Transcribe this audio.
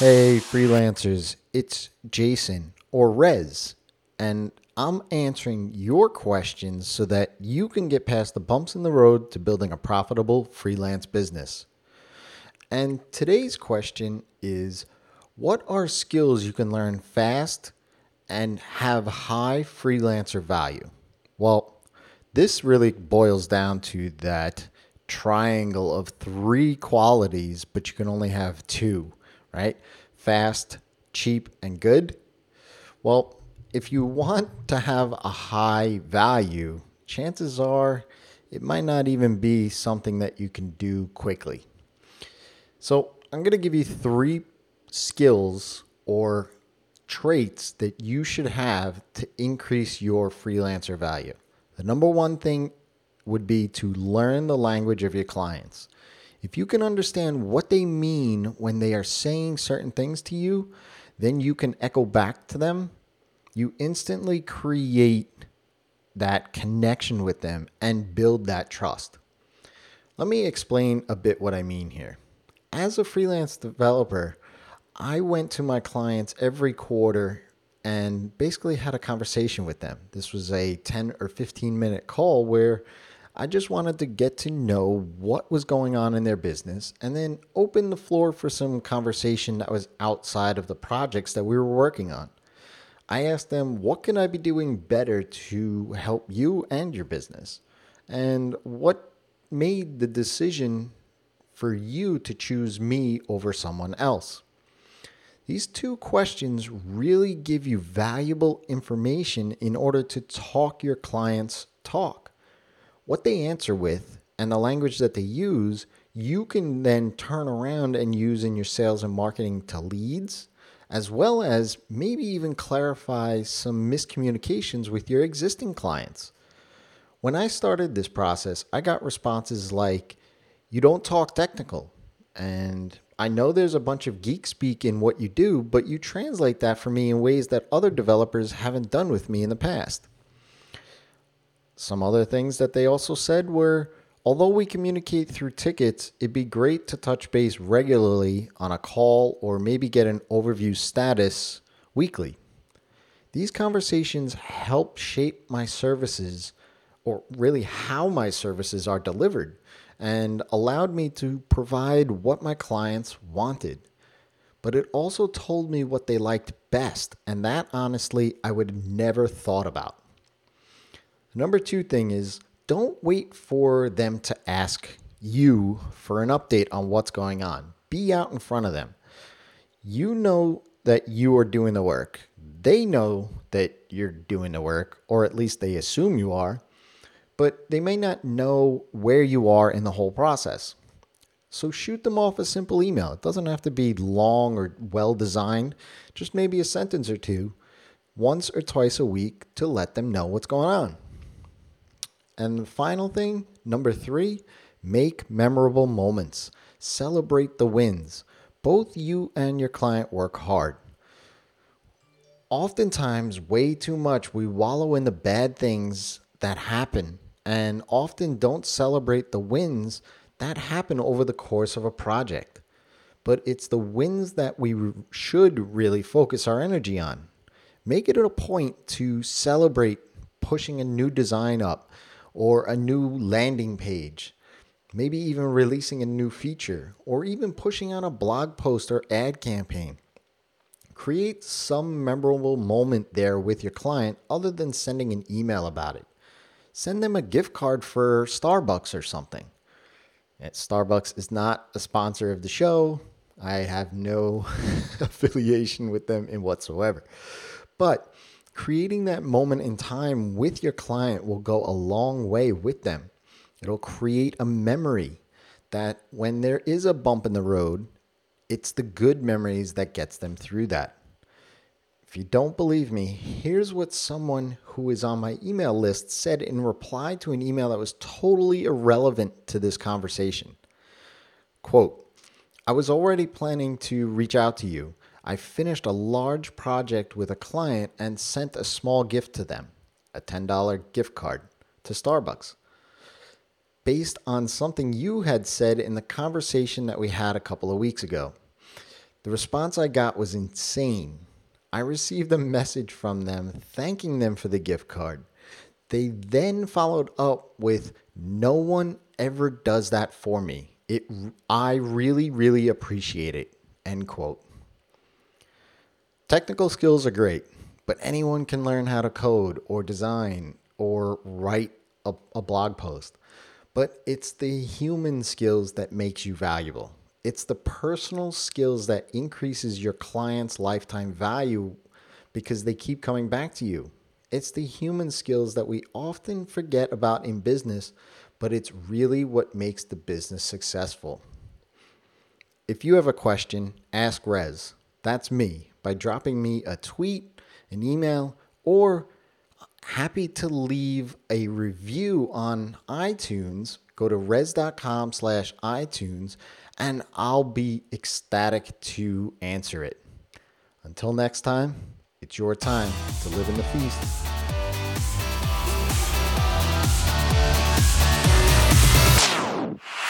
Hey, freelancers, it's Jason or Rez, and I'm answering your questions so that you can get past the bumps in the road to building a profitable freelance business. And today's question is What are skills you can learn fast and have high freelancer value? Well, this really boils down to that triangle of three qualities, but you can only have two right? Fast, cheap, and good. Well, if you want to have a high value, chances are it might not even be something that you can do quickly. So, I'm going to give you three skills or traits that you should have to increase your freelancer value. The number one thing would be to learn the language of your clients. If you can understand what they mean when they are saying certain things to you, then you can echo back to them. You instantly create that connection with them and build that trust. Let me explain a bit what I mean here. As a freelance developer, I went to my clients every quarter and basically had a conversation with them. This was a 10 or 15 minute call where I just wanted to get to know what was going on in their business and then open the floor for some conversation that was outside of the projects that we were working on. I asked them, What can I be doing better to help you and your business? And what made the decision for you to choose me over someone else? These two questions really give you valuable information in order to talk your clients' talk what they answer with and the language that they use, you can then turn around and use in your sales and marketing to leads, as well as maybe even clarify some miscommunications with your existing clients. When I started this process, I got responses like, You don't talk technical. And I know there's a bunch of geek speak in what you do, but you translate that for me in ways that other developers haven't done with me in the past. Some other things that they also said were although we communicate through tickets, it'd be great to touch base regularly on a call or maybe get an overview status weekly. These conversations help shape my services or really how my services are delivered and allowed me to provide what my clients wanted. But it also told me what they liked best, and that honestly I would have never thought about. Number two thing is don't wait for them to ask you for an update on what's going on. Be out in front of them. You know that you are doing the work. They know that you're doing the work, or at least they assume you are, but they may not know where you are in the whole process. So shoot them off a simple email. It doesn't have to be long or well designed, just maybe a sentence or two, once or twice a week to let them know what's going on. And the final thing, number three, make memorable moments. Celebrate the wins. Both you and your client work hard. Oftentimes, way too much, we wallow in the bad things that happen and often don't celebrate the wins that happen over the course of a project. But it's the wins that we should really focus our energy on. Make it a point to celebrate pushing a new design up, or a new landing page, maybe even releasing a new feature, or even pushing on a blog post or ad campaign. Create some memorable moment there with your client other than sending an email about it. Send them a gift card for Starbucks or something. Starbucks is not a sponsor of the show. I have no affiliation with them in whatsoever. But creating that moment in time with your client will go a long way with them. It'll create a memory that when there is a bump in the road, it's the good memories that gets them through that. If you don't believe me, here's what someone who is on my email list said in reply to an email that was totally irrelevant to this conversation. Quote, I was already planning to reach out to you. I finished a large project with a client and sent a small gift to them, a $10 gift card to Starbucks, based on something you had said in the conversation that we had a couple of weeks ago. The response I got was insane. I received a message from them thanking them for the gift card. They then followed up with, No one ever does that for me. It, I really, really appreciate it. End quote. Technical skills are great, but anyone can learn how to code or design or write a, a blog post. But it's the human skills that makes you valuable. It's the personal skills that increases your client's lifetime value because they keep coming back to you. It's the human skills that we often forget about in business, but it's really what makes the business successful. If you have a question, ask Rez. That's me by dropping me a tweet, an email, or happy to leave a review on iTunes. Go to rezzz.com slash iTunes and I'll be ecstatic to answer it. Until next time, it's your time to live in the feast.